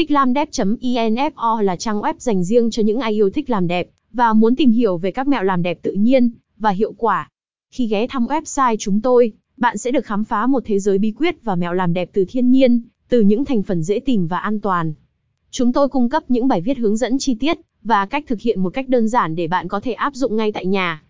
Thích làm đẹp.info là trang web dành riêng cho những ai yêu thích làm đẹp và muốn tìm hiểu về các mẹo làm đẹp tự nhiên và hiệu quả. Khi ghé thăm website chúng tôi, bạn sẽ được khám phá một thế giới bí quyết và mẹo làm đẹp từ thiên nhiên, từ những thành phần dễ tìm và an toàn. Chúng tôi cung cấp những bài viết hướng dẫn chi tiết và cách thực hiện một cách đơn giản để bạn có thể áp dụng ngay tại nhà.